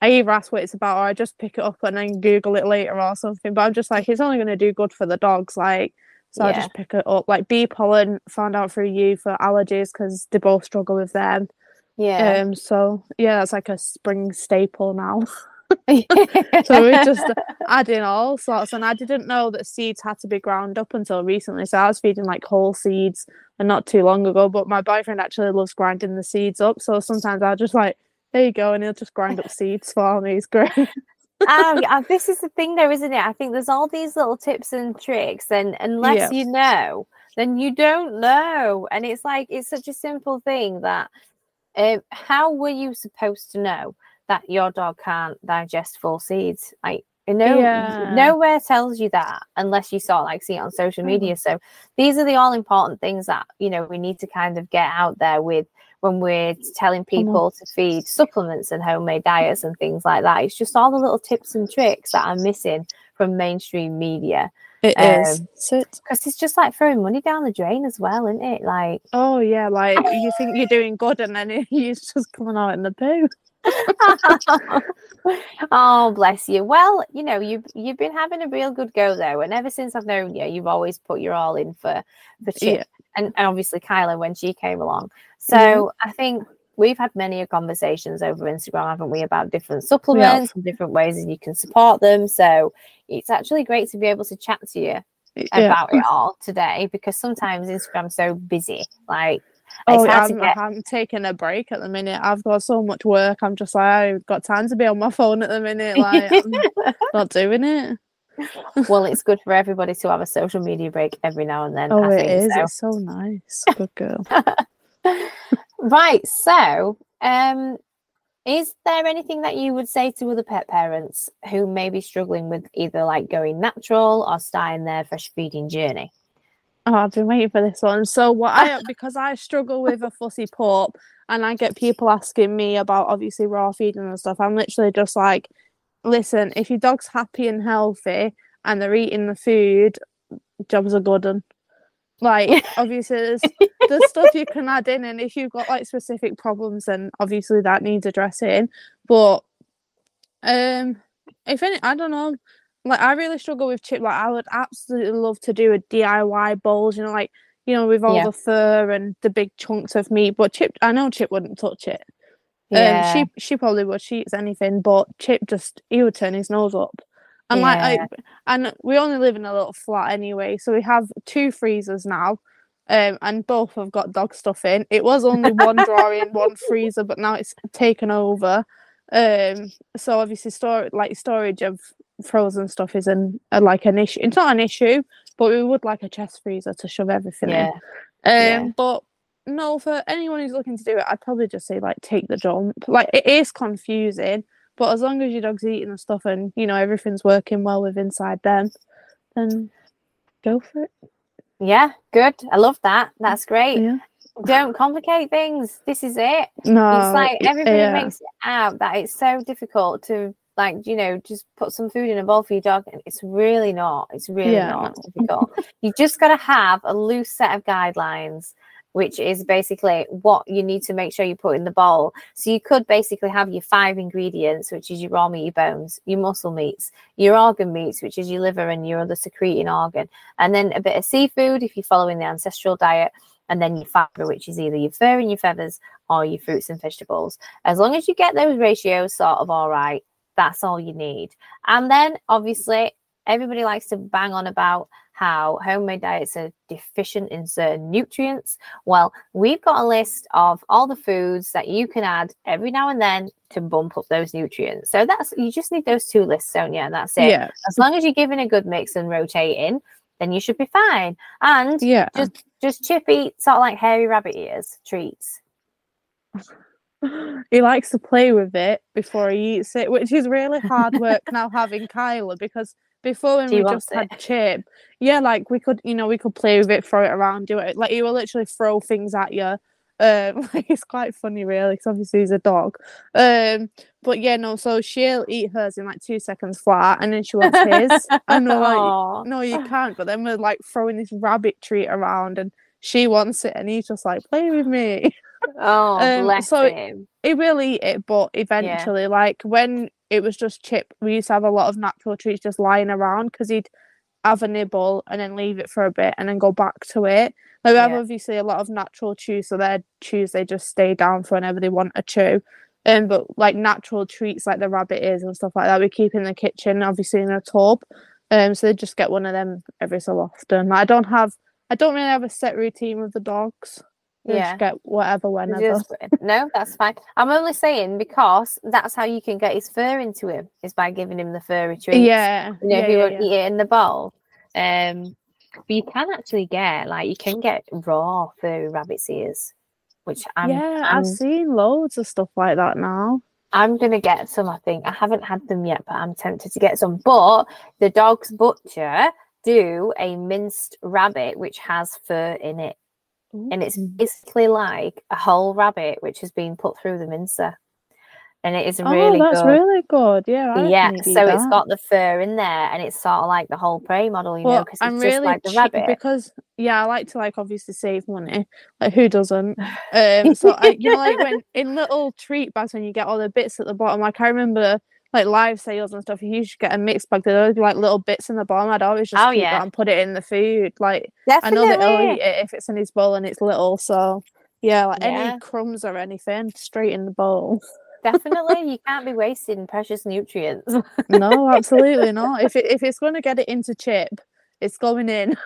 I either ask what it's about or I just pick it up and then Google it later or something. But I'm just like, it's only going to do good for the dogs. Like So I Yeah. just pick it up. Like bee pollen, found out through you for allergies because they both struggle with them. Yeah. Um, so yeah, that's like a spring staple now. So we're just adding all sorts, and I didn't know that seeds had to be ground up until recently. So I was feeding like whole seeds, and not too long ago. But my boyfriend actually loves grinding the seeds up, so sometimes I'll just like, there you go, and he'll just grind up seeds for me. It's great. um, this is the thing though isn't it i think there's all these little tips and tricks and unless Yeah. you know then you don't know and it's like it's such a simple thing that um, how were you supposed to know that your dog can't digest full seeds like know Yeah. nowhere tells you that unless you sort of like see it on social Mm. media so these are the all important things that you know we need to kind of get out there with when we're telling people to feed supplements and homemade diets and things like that. It's just all the little tips and tricks that are missing from mainstream media It is. Um, Sit. because it's just like throwing money down the drain as well, isn't it? Like, Oh yeah, like you think you're doing good, and then it's just coming out in the poo. oh bless you. Well, you know you've you've been having a real good go though, and ever since I've known you, you've always put your all in for for Chip Yeah. and, and obviously Kyla when she came along. So I think we've had many conversations over Instagram, haven't we, about different supplements and different ways that you can support them. So it's actually great to be able to chat to you Yeah. about it all today because sometimes Instagram's so busy. Like Oh, I'm, get I'm taking a break at the minute. I've got so much work. I'm just like oh, I've got time to be on my phone at the minute. Like I'm not doing it. well, it's good for everybody to have a social media break every now and then. Oh, I it is. so. It's so nice. Good girl. Right. So, um, is there anything that you would say to other pet parents who may be struggling with either like going natural or starting their fresh feeding journey? Oh, I've been waiting for this one. So what I because I struggle with a fussy pup and I get people asking me about obviously raw feeding and stuff. I'm literally just like, listen, if your dog's happy and healthy and they're eating the food, jobs are good and like obviously there's there's stuff you can add in and if you've got like specific problems then obviously that needs addressing. But um if any I don't know, like I really struggle with chip. Like I would absolutely love to do a DIY bowls, you know, like you know, with all Yeah. the fur and the big chunks of meat. But Chip, I know Chip wouldn't touch it. Yeah. Um, she she probably would. She eats anything, but Chip just he would turn his nose up. And like, I, and we only live in a little flat anyway, so we have two freezers now. Um, and both have got dog stuff in. It was only one drawer in one freezer, but now it's taken over. Um, so obviously, store like storage of frozen stuff is an uh, like an issue. It's not an issue, but we would like a chest freezer to shove everything yeah. in. Um, yeah. but no, for anyone who's looking to do it, I'd probably just say like take the jump. Like it is confusing, but as long as your dog's eating the stuff and you know everything's working well with inside them, then go for it. Yeah. Good. I love that. That's great. Yeah. Don't complicate things. This is it. No, it's like everybody yeah. makes it out that it's so difficult to like you know just put some food in a bowl for your dog and it's really not it's really Yeah, not difficult you just got to have a loose set of guidelines which is basically what you need to make sure you put in the bowl so you could basically have your five ingredients which is your raw meat your bones your muscle meats your organ meats which is your liver and your other secreting organ and then a bit of seafood if you're following the ancestral diet and then your fiber which is either your fur and your feathers or your fruits and vegetables. As long as you get those ratios sort of all right, that's all you need. And then obviously, everybody likes to bang on about how homemade diets are deficient in certain nutrients. Well, we've got a list of all the foods that you can add every now and then to bump up those nutrients. So that's you just need those two lists, Sonia. and That's it. Yeah, As long as you're giving a good mix and rotating, then you should be fine. And yeah. just just chip eat sort of like hairy rabbit ears treats. he likes to play with it before he eats it, which is really hard work now having Kyla because before when we just had Chip, yeah, like we could, you know, we could play with it, throw it around, do it. Like he will literally throw things at you. Um, like it's quite funny, really, because obviously he's a dog. Um, but yeah, no, so she'll eat hers in like two seconds flat, and then she wants his. and we're like, no, you can't. But then we're like throwing this rabbit treat around, and she wants it, and he's just like, play with me. Oh, Um, bless so it- him. he will eat it, but eventually, like when it was just Chip, we used to have a lot of natural treats just lying around because he'd have a nibble and then leave it for a bit and then go back to it. Like we have Yeah. obviously a lot of natural chews, so their chews they just stay down for whenever they want to chew. Um, but like natural treats like the rabbit ears and stuff like that, we keep in the kitchen, obviously in a tub. Um, so they just get one of them every so often. Like, I don't have, I don't really have a set routine with the dogs. Yeah. just get whatever whenever. Just- no, that's fine. I'm only saying because that's how you can get his fur into him is by giving him the furry treats. yeah, You know, yeah, he yeah, won't yeah. eat it in the bowl. Um, but you can actually get like you can get raw furry rabbit's ears, which I'm yeah, I'm, I've seen loads of stuff like that now. I'm gonna get some. I think I haven't had them yet, but I'm tempted to get some. But the dog's butcher do a minced rabbit which has fur in it, and it's basically like a whole rabbit which has been put through the mincer, and it is really Oh, really that's good. really good. Yeah, I yeah, so do it's that. got the fur in there, and it's sort of like the whole prey model, you know, because it's I'm just really like the rabbit. because yeah, I like to like obviously save money. Like who doesn't? Um, so I, you know, like when in little treat bags when you get all the bits at the bottom. Like I remember like live sales and stuff. You used to get a mixed bag. There'd always be like little bits in the bottom. I'd always just Oh, keep yeah. that and put it in the food. Like I know that he'll eat it if it's in his bowl and it's little. So yeah, like Yeah. any crumbs or anything straight in the bowl. Definitely, you can't be wasting precious nutrients. no, absolutely not. If it, if it's going to get it into chip, it's going in.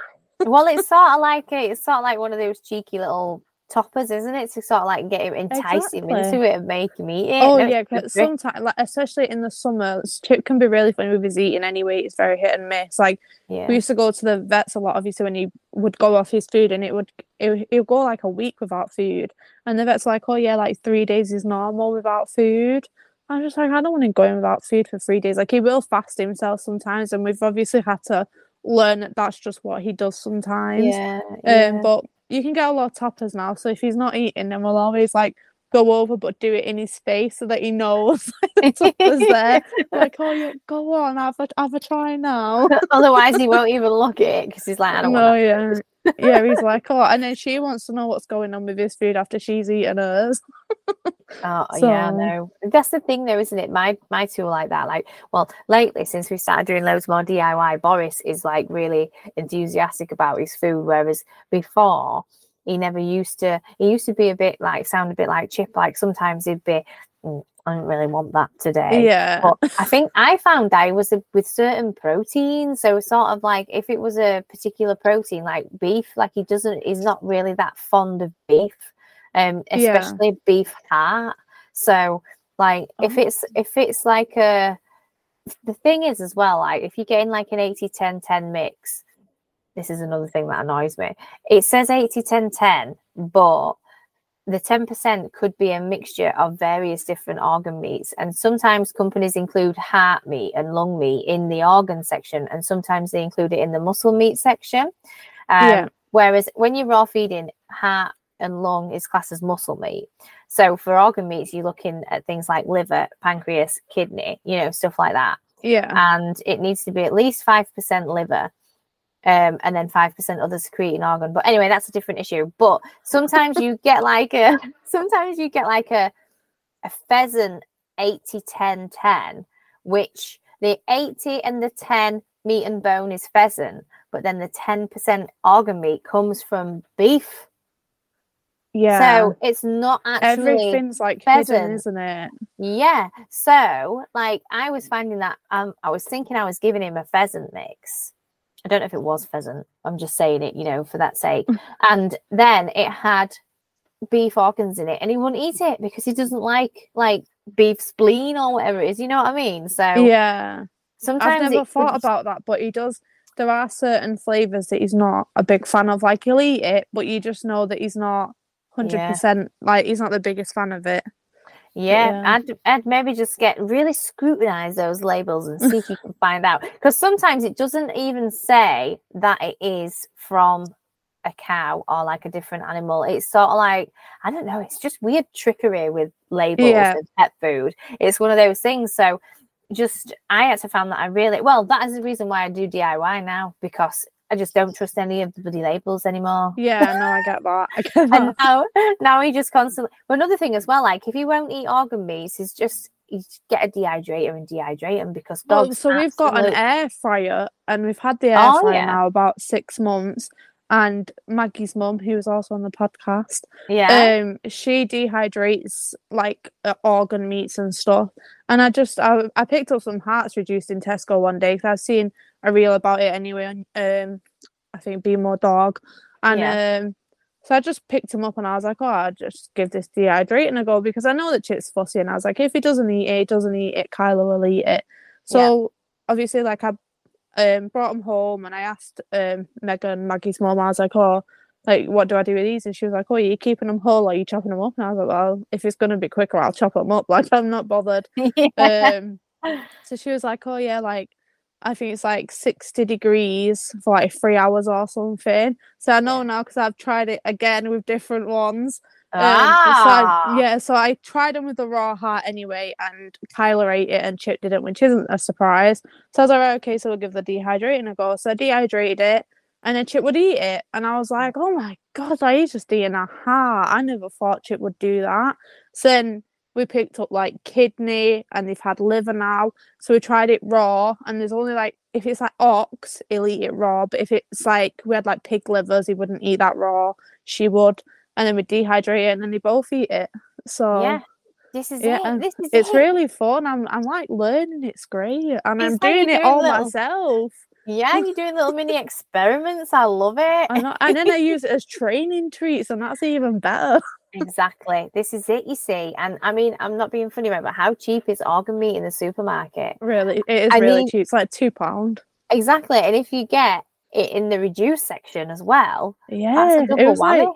well, it's sort of like a, it's sort of like one of those cheeky little toppers, isn't it? To sort of like get him, entice him into Exactly. it and make him eat it. Oh No, yeah, because sometimes, like especially in the summer, Chip can be really funny with his eating. Anyway, it's very hit and miss. Like yeah. we used to go to the vets a lot, obviously, when he would go off his food, and it would it would go like a week without food, and the vet's like, oh yeah, like three days is normal without food. I'm just like, I don't want him going without food for three days. Like he will fast himself sometimes, and we've obviously had to learn that that's just what he does sometimes. yeah, Um, yeah. but you can get a lot of toppers now. So if he's not eating, then we'll always like go over, but do it in his face so that he knows the topper's there. like, oh yeah, go on, have a have a try now. Otherwise, he won't even look at it because he's like, I don't no, want. yeah, yeah. He's like, oh, and then she wants to know what's going on with his food after she's eaten hers. Oh yeah, no. That's the thing, though, isn't it? My my two are like that. Like, well, lately since we started doing loads more DIY, Boris is like really enthusiastic about his food, whereas before he never used to. He used to be a bit like sound a bit like Chip. Like sometimes he'd be, "Mm, I don't really want that today. Yeah, But I think I found I was a, with certain proteins. So sort of like if it was a particular protein, like beef, like he doesn't, he's not really that fond of beef, um, Yeah. especially beef heart. So like if Oh. it's if it's like a, the thing is as well, like if you're getting like an 80 10 10 mix, this is another thing that annoys me. It says 80 10 10, but the 10% could be a mixture of various different organ meats. And sometimes companies include heart meat and lung meat in the organ section, and sometimes they include it in the muscle meat section. Um, Yeah. Whereas when you're raw feeding, heart and lung is classed as muscle meat. So for organ meats, you're looking at things like liver, pancreas, kidney, you know, stuff like that yeah, and it needs to be at least 5% liver um, and then 5% other secreting organ. But anyway, that's a different issue. But sometimes you get like a sometimes you get like a a pheasant 80 10 10, which the 80 and the 10 meat and bone is pheasant, but then the 10% organ meat comes from beef. yeah. So it's not actually Everything's like hidden, pheasant. isn't it? Yeah. So, like, I was finding that um, I was thinking I was giving him a pheasant mix. I don't know if it was pheasant. I'm just saying it, you know, for that sake. Mm. And then it had beef organs in it, and he wouldn't eat it because he doesn't like like beef spleen or whatever it is. You know what I mean? So Yeah. sometimes I've never thought could- about that, but he does. There are certain flavors that he's not a big fan of. Like he'll eat it, but you just know that he's not hundred Yeah. percent. Like he's not the biggest fan of it. Yeah, yeah. I'd, I'd maybe just get really scrutinize those labels and see if you can find out. Because sometimes it doesn't even say that it is from a cow or like a different animal. It's sort of like, I don't know, it's just weird trickery with labels Yeah. and pet food. It's one of those things. So just, I had to find that I really, well, that is the reason why I do DIY now because I just don't trust any of the bloody labels anymore. Yeah, no, I get that. I get And now, now he just constantly. But another thing as well, like if he won't eat organ meats, is just you get a dehydrator and dehydrate him because Well, dogs. so we've got an air fryer, and we've had the air Oh, fryer yeah. now about six months. And Maggie's mum, who was also on the podcast, yeah. um, she dehydrates like uh, organ meats and stuff. And I just I, I picked up some hearts reduced in Tesco one day because I've seen a reel about it anyway on um I think Be More Dog, and um so I just picked him up and I was like, oh, I'll just give this dehydrating a go because I know that Chip's fussy and I was like, if he doesn't eat it, he doesn't eat it. Kyla will eat it. So obviously, like I um brought them home and I asked um Megan Maggie's mum, I was like, oh like what do I do with these? And she was like, Oh, are you keeping them whole or are you chopping them up? And I was like, Well, if it's gonna be quicker, I'll chop them up. Like I'm not bothered. yeah. Um so she was like, Oh yeah, like I think it's like 60 degrees for like three hours or something. So I know now because I've tried it again with different ones. Um, so ah. I, yeah, so I tried them with the raw heart anyway, and Kyla ate it and Chip didn't, which isn't a surprise. So I was like, okay, so we'll give the dehydrating a go. So I dehydrated it, and then Chip would eat it, and I was like, oh my god, like, he's just eating a heart. I never thought Chip would do that. So then we picked up like kidney, and they've had liver now. So we tried it raw, and there's only like if it's like ox, he'll eat it raw, but if it's like we had like pig livers, he wouldn't eat that raw. She would and then we dehydrate it and then they both eat it. So yeah. This is yeah, it. This is it's it. really fun. I'm I'm like learning. It's great, and I'm like doing it all little- myself. Yeah, you're doing little mini experiments. I love it. I and then I use it as training treats, and that's even better. exactly. This is it, you see. And I mean, I'm not being funny about but how cheap is organ meat in the supermarket? Really, it is I really need- cheap. It's like two pound. Exactly. And if you get it in the reduced section as well, that's Yeah, a it double was like whammy.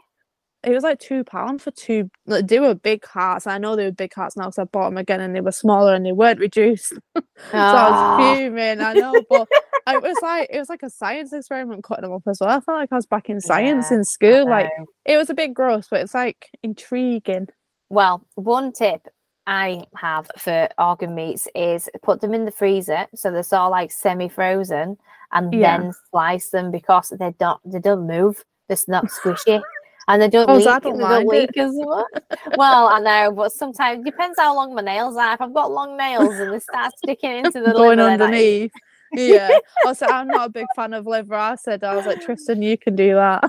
It was like two pound for two. Like, they were big hearts. I know they were big hearts now because I bought them again, and they were smaller and they weren't reduced. so I Ah. was fuming. I know, but it was like it was like a science experiment cutting them up as well. I felt like I was back in science Yeah, in school. Like it was a bit gross, but it's like intriguing. Well, one tip I have for organ meats is put them in the freezer so they're sort of like semi-frozen, and Yeah. then slice them because they don't they don't move. They're not squishy. And they don't Oh, leak. so they don't don't mind leak it. as well. Well, I know, but sometimes it depends how long my nails are. If I've got long nails and they start sticking into the Going liver, underneath. Yeah. Also, I'm not a big fan of liver. I said I was like Tristan, you can do that.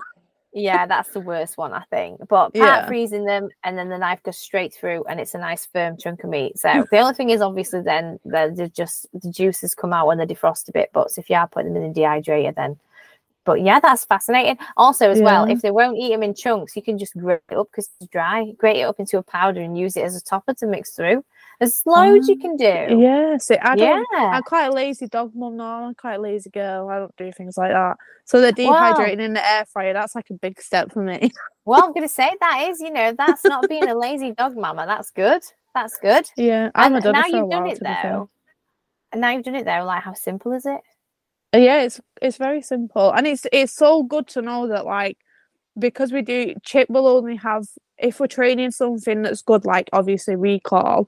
yeah, that's the worst one, I think. But part Yeah. freezing them, and then the knife goes straight through, and it's a nice firm chunk of meat. So the only thing is, obviously, then the, the just the juices come out when they defrost a bit. But if you are putting them in the dehydrator, then. But yeah, that's fascinating. Also, as well, if they won't eat them in chunks, you can just grate it up because it's dry. Grate it up into a powder and use it as a topper to mix through. There's loads you Ah, can do. Yeah. See, I don't. Yeah. I'm quite a lazy dog mum now. I'm quite a lazy girl. I don't do things like that. So the Wow. dehydrating in the air fryer, that's like a big step for me. Well, I'm going to say that is, you know, that's not being a lazy dog mama. That's good. That's good. yeah, I'm a dog. now for a you've done while, it to though. And now you've done it though. Like, how simple is it? Uh, yeah it's it's very simple and it's it's so good to know that like because we do chip will only have if we're training something that's good like obviously recall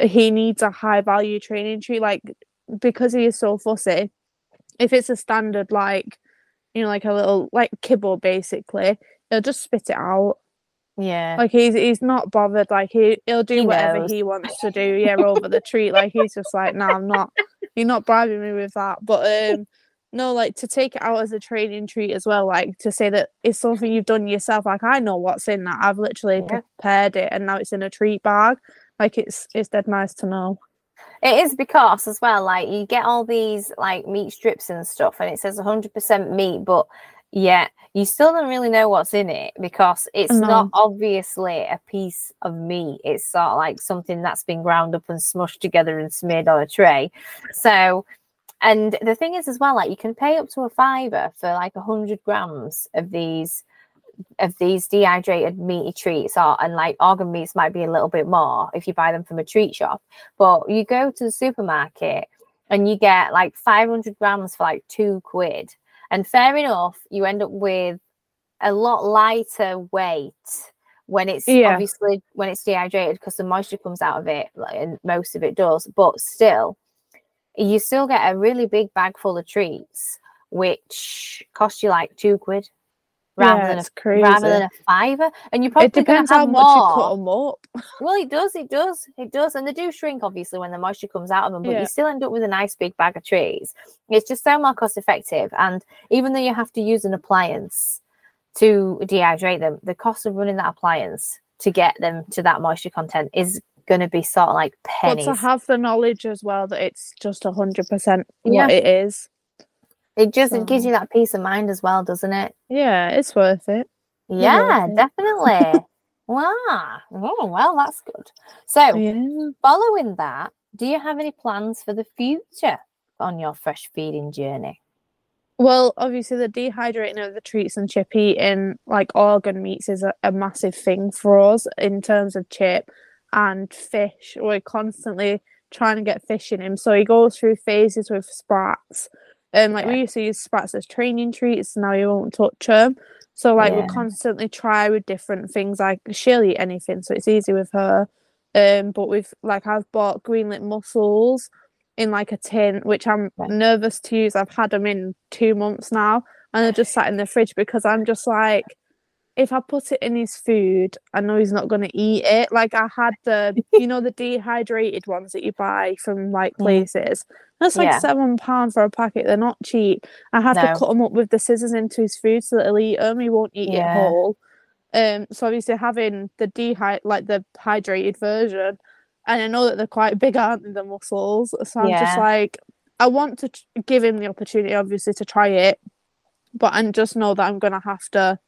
he needs a high value training tree like because he is so fussy if it's a standard like you know like a little like kibble basically he'll just spit it out Yeah. like he's he's not bothered like he he'll do He whatever knows. he wants to do yeah over the treat like he's just like no i'm not you're not bribing me with that but um no like to take it out as a training treat as well like to say that it's something you've done yourself like i know what's in that i've literally Yeah. prepared it and now it's in a treat bag like it's it's dead nice to know It is because as well, like you get all these like meat strips and stuff, and it says 100% meat, but yeah, you still don't really know what's in it because it's not obviously a piece of meat. It's sort of like something that's been ground up and smushed together and smeared on a tray. So, and the thing is as well, like you can pay up to a fiver for like a 100 grams of these of these dehydrated meaty treats or and like organ meats might be a little bit more if you buy them from a treat shop. But you go to the supermarket and you get like 500 grams for like two quid. And fair enough you end up with a lot lighter weight when it's Yeah. obviously when it's dehydrated because the moisture comes out of it like, and most of it does. But still you still get a really big bag full of treats which cost you like two quid rather yeah, than a crazy. rather than a fiver. And you're probably it depends how have much more. you cut them up. Well, it does, it does, it does, and they do shrink obviously when the moisture comes out of them, but Yeah. you still end up with a nice big bag of trees. It's just so more cost effective, and even though you have to use an appliance to dehydrate them, the cost of running that appliance to get them to that moisture content is going to be sort of like pennies. But to have the knowledge as well that it's just a hundred percent Yeah. it is. it just it gives you that peace of mind as well, doesn't it? Yeah, it's worth it. Yeah, worth definitely. wow. Oh, well, that's good. So, Yeah. following that, do you have any plans for the future on your fresh feeding journey? Well, obviously the dehydrating of the treats and chip eating, like organ meats, is a, a massive thing for us in terms of chip and fish. We're constantly trying to get fish in him. So he goes through phases with sprats. Um, like we used to use sprats as training treats, now you won't touch them. So like Yeah. we constantly try with different things. Like she'll eat anything, so it's easy with her. Um, but we've like I've bought green lip mussels in like a tin, which I'm Right. nervous to use. I've had them in two months now, and they're just sat in the fridge because I'm just like, if I put it in his food, I know he's not going to eat it. Like I had the, you know, the dehydrated ones that you buy from like Mm. places. That's like Yeah. seven pound for a packet. They're not cheap. I have No. to cut them up with the scissors into his food so that he'll eat them. He won't eat Yeah. it whole. Um, so obviously having the dehy like the hydrated version, and I know that they're quite big, aren't they, the mussels? So I'm just like, I want to give him the opportunity, obviously, to try it, but I just know that I'm gonna have to,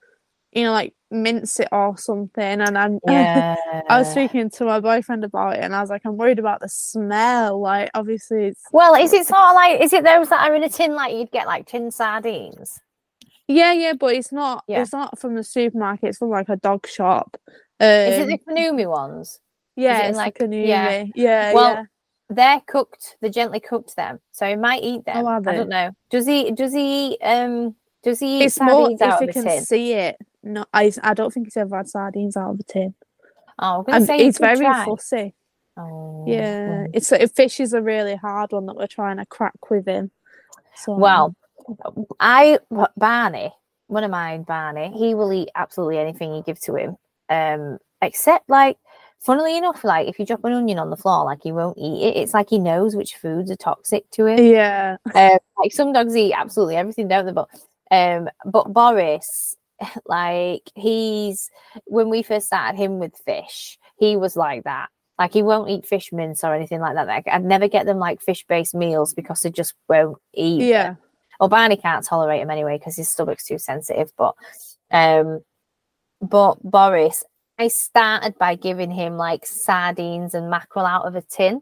you know, like mince it or something. And I'm, Yeah. I was speaking to my boyfriend about it, and I was like, I'm worried about the smell. Like, obviously, it's well, is it sort of like, is it those that are in a tin like you'd get like tin sardines? yeah, yeah, but it's not. Yeah. It's not from the supermarket. It's from like a dog shop. Um, Is it the Kanumi ones? yeah, it's like- a yeah. yeah, Well, yeah. They're cooked, they gently cooked them. So he might eat them. Oh, I don't know. Does he does he um does he eat It's more if you can tin? see it. No, I, I don't think he's ever had sardines out of a tin. Oh, I'm say he's very try. fussy. Oh, Yeah, it's a, fish is a really hard one that we're trying to crack with him. So Well, I Barney, one of mine, Barney, he will eat absolutely anything you give to him, um, except like, funnily enough, like if you drop an onion on the floor, like he won't eat it. It's like he knows which foods are toxic to him. yeah, Um, like some dogs eat absolutely everything, don't they? But um, but Boris, like he's when we first started him with fish, he was like that. Like he won't eat fish mince or anything like that. Like I'd never get them like fish based meals because they just won't eat. them. yeah, Well, Barney can't tolerate him anyway because his stomach's too sensitive. But um, but Boris, I started by giving him like sardines and mackerel out of a tin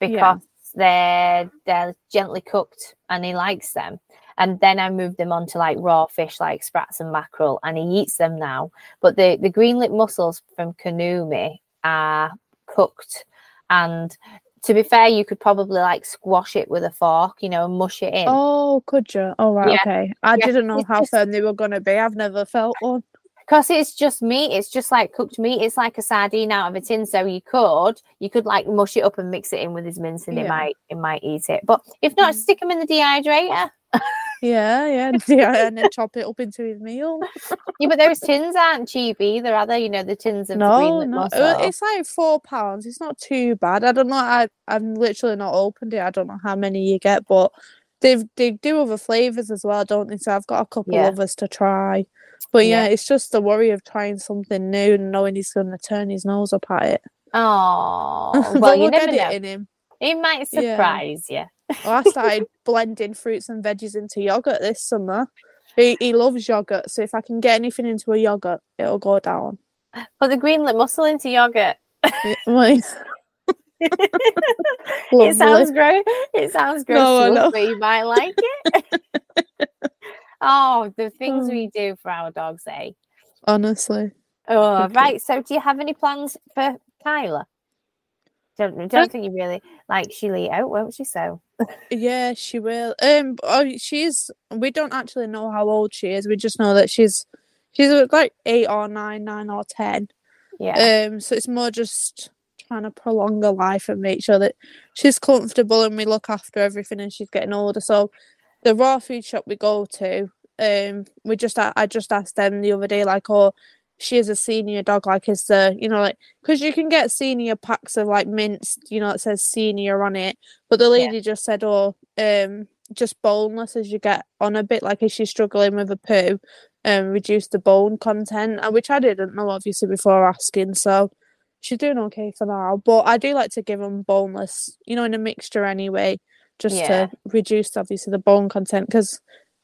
because Yeah. they're they're gently cooked and he likes them. And then I moved him on to like raw fish like sprats and mackerel, and he eats them now. But the the green lip mussels from Kanumi are cooked, and to be fair, you could probably like squash it with a fork, you know, and mush it in. Oh, could you? Oh, right, Yeah. okay. I Yeah, didn't know it's how just- firm they were going to be. I've never felt one. because it's just meat it's just like cooked meat it's like a sardine out of a tin so you could you could like mush it up and mix it in with his mince and it might it might eat it but if not Mm. stick them in the dehydrator Yeah, yeah, yeah, and then chop it up into his meal. yeah but those tins aren't cheap either are they you know the tins of No, no, uh, it's like four pounds. It's not too bad. I don't know. I I've literally not opened it. I don't know how many you get, but they've they do other flavors as well, don't they? So I've got a couple Yeah. others to try. But yeah, Yeah. it's just the worry of trying something new and knowing he's going to turn his nose up at it. oh well you we'll never get know it in him. it might Yeah. surprise you Well, I started blending fruits and veggies into yogurt this summer. He he loves yogurt, so if I can get anything into a yogurt, it'll go down. put the green lip mussel into yogurt it sounds gross it sounds gross No, I to us, know. but you might like it oh the things Oh. we do for our dogs eh honestly. Oh, Okay. right. So, do you have any plans for Kyla? Don't don't think you really like. Eat out, won't she? So, Yeah, she will. Um, oh, she's. We don't actually know how old she is. We just know that she's she's uh, like eight or nine, nine or ten. yeah, Um, so it's more just trying to prolong her life and make sure that she's comfortable and we look after everything and she's getting older. So the raw food shop we go to, um, we just I just asked them the other day, like, oh, she is a senior dog, like, is the you know, like, because you can get senior packs of like mince, you know, it says senior on it, but the lady yeah. just said, oh, um, just boneless as you get on a bit, like, is she struggling with a poo, um, reduce the bone content, which I didn't know obviously before asking, so she's doing okay for now. But I do like to give them boneless, you know, in a mixture anyway, just yeah. to reduce obviously the bone content because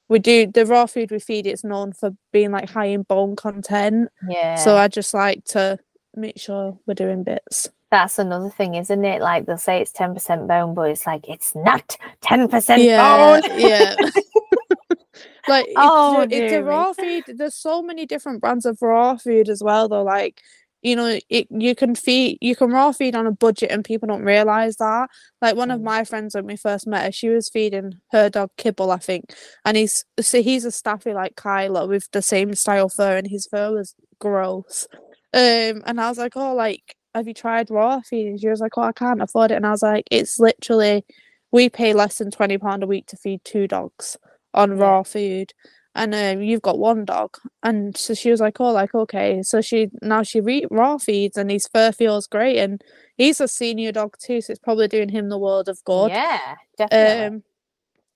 we do the raw food we feed it's known for being like high in bone content. Yeah. So I just like to make sure we're doing bits. That's another thing, isn't it? Like they'll say it's ten percent bone, but it's like it's not ten percent yeah, bone. yeah. like oh, it's, it's a raw food There's so many different brands of raw food as well, though. Like you know it, you can feed you can raw feed on a budget and people don't realize that. Like one of mm. my friends when we first met her she was feeding her dog kibble i think. And he's so he's a staffy like kyla with the same style fur and his fur was gross. Um and i was like oh like have you tried raw feeding? She was like oh i can't afford it. And i was like it's literally we pay less than 20 pound a week to feed two dogs on raw food and um, you've got one dog. And so she was like oh like okay. So she now she re- raw feeds and his fur feels great. And he's a senior dog too so it's probably doing him the world of good. Yeah definitely. Um,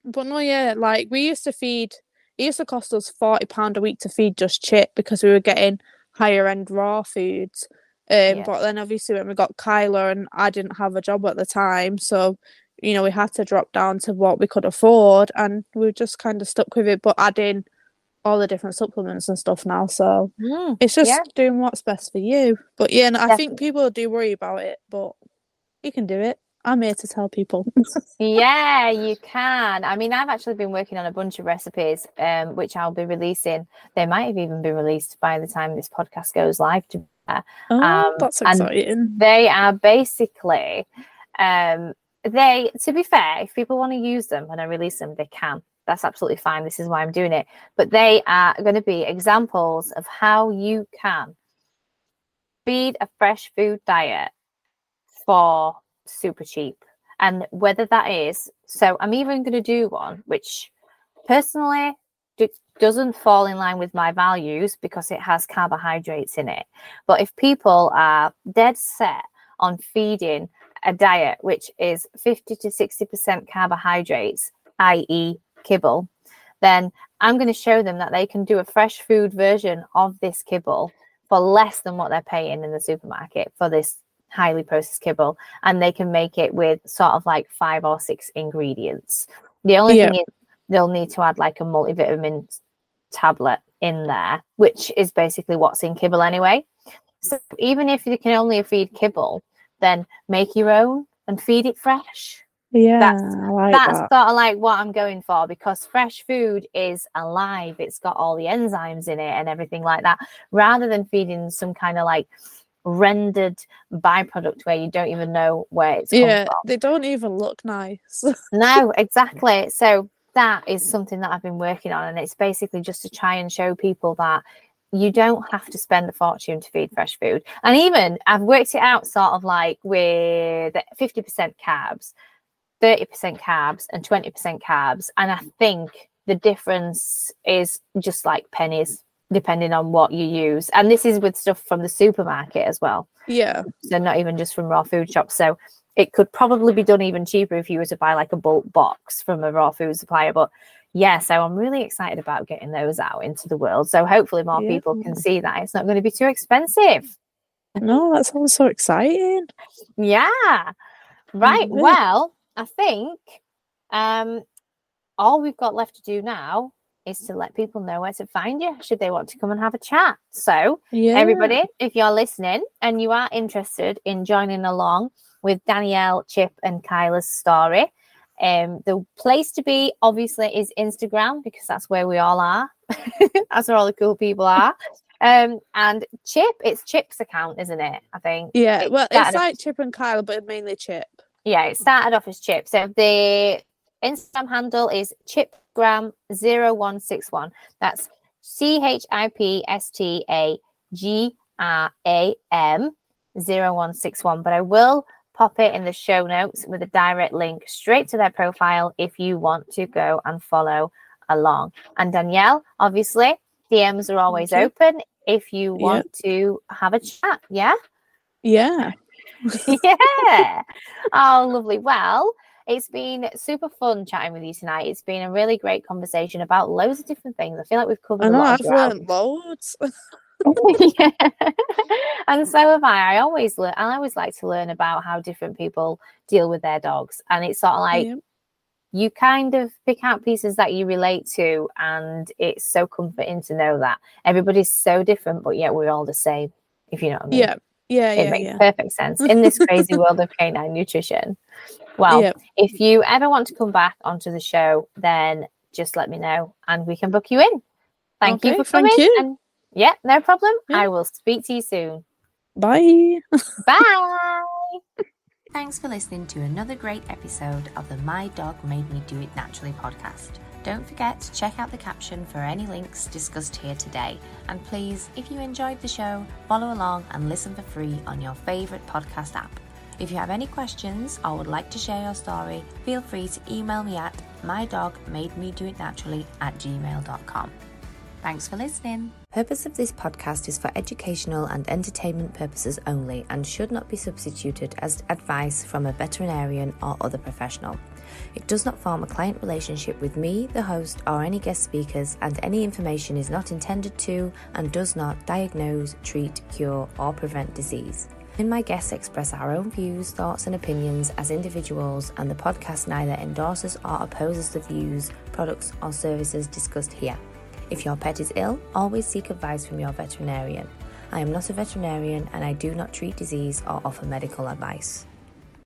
but no yeah like we used to feed it used to cost us 40 pound a week to feed just chip because we were getting higher end raw foods. Um, yeah. but then obviously when we got Kyla and I didn't have a job at the time so you know, we had to drop down to what we could afford and we're just kind of stuck with it, but adding all the different supplements and stuff now. So mm, it's just yeah. doing what's best for you. But yeah, I think people do worry about it, but you can do it. I'm here to tell people. yeah, you can. I mean, I've actually been working on a bunch of recipes, um, which I'll be releasing. They might have even been released by the time this podcast goes live. To oh, um, that's exciting. they are basically um, they, to be fair, if people want to use them and I release them, they can. That's absolutely fine. This is why I'm doing it. But they are going to be examples of how you can feed a fresh food diet for super cheap. And whether that is, so I'm even going to do one which personally doesn't fall in line with my values because it has carbohydrates in it. But if people are dead set on feeding a diet which is 50 to 60% carbohydrates, i.e., kibble, then I'm going to show them that they can do a fresh food version of this kibble for less than what they're paying in the supermarket for this highly processed kibble. And they can make it with sort of like five or six ingredients. The only yeah. thing is they'll need to add like a multivitamin tablet in there, which is basically what's in kibble anyway. So even if you can only feed kibble, then make your own and feed it fresh. Yeah, that's, like that's that. sort of like what I'm going for because fresh food is alive. It's got all the enzymes in it and everything like that, rather than feeding some kind of like rendered byproduct where you don't even know where it's yeah they don't even look nice no exactly so that is something that i've been working on and it's basically just to try and show people that you don't have to spend a fortune to feed fresh food. And even I've worked it out sort of like with 50% carbs, 30% carbs, and 20% carbs. And I think the difference is just like pennies, depending on what you use. And this is with stuff from the supermarket as well. Yeah. So not even just from raw food shops. So it could probably be done even cheaper if you were to buy like a bulk box from a raw food supplier. But yeah, so I'm really excited about getting those out into the world. So hopefully more yeah. people can see that it's not going to be too expensive. No, that sounds so exciting. Yeah. Right. Mm-hmm. Well, I think um all we've got left to do now is to let people know where to find you should they want to come and have a chat. So, yeah. everybody, if you're listening and you are interested in joining along with Danielle, Chip, and Kyla's story, um, the place to be obviously is Instagram because that's where we all are. that's where all the cool people are. Um, and Chip, it's Chip's account, isn't it? I think. Yeah, it well, it's like off- Chip and Kyle, but mainly Chip. Yeah, it started off as Chip. So the Instagram handle is chipstagram0161. That's C H I P S T A G R A M 0161. But I will pop it in the show notes with a direct link straight to their profile if you want to go and follow along. And Danielle, obviously, DMs are always open if you want yep. to have a chat. Yeah. Yeah. yeah. Oh, lovely. Well, it's been super fun chatting with you tonight. It's been a really great conversation about loads of different things. I feel like we've covered. I know I've learned loads. yeah. and so have I. I always learn. I always like to learn about how different people deal with their dogs, and it's sort of like yeah. you kind of pick out pieces that you relate to, and it's so comforting to know that everybody's so different, but yet we're all the same. If you know what I mean. Yeah. Yeah, it yeah, makes yeah. perfect sense in this crazy world of canine nutrition. Well, yeah. if you ever want to come back onto the show, then just let me know and we can book you in. Thank okay, you for coming. You. And yeah, no problem. Yeah. I will speak to you soon. Bye. Bye. Thanks for listening to another great episode of the My Dog Made Me Do It Naturally podcast. Don't forget to check out the caption for any links discussed here today. And please, if you enjoyed the show, follow along and listen for free on your favourite podcast app. If you have any questions or would like to share your story, feel free to email me at mydogmademedoitnaturally at gmail.com. Thanks for listening. Purpose of this podcast is for educational and entertainment purposes only and should not be substituted as advice from a veterinarian or other professional. It does not form a client relationship with me, the host, or any guest speakers, and any information is not intended to and does not diagnose, treat, cure, or prevent disease. In my guests express our own views, thoughts, and opinions as individuals, and the podcast neither endorses or opposes the views, products, or services discussed here. If your pet is ill, always seek advice from your veterinarian. I am not a veterinarian and I do not treat disease or offer medical advice.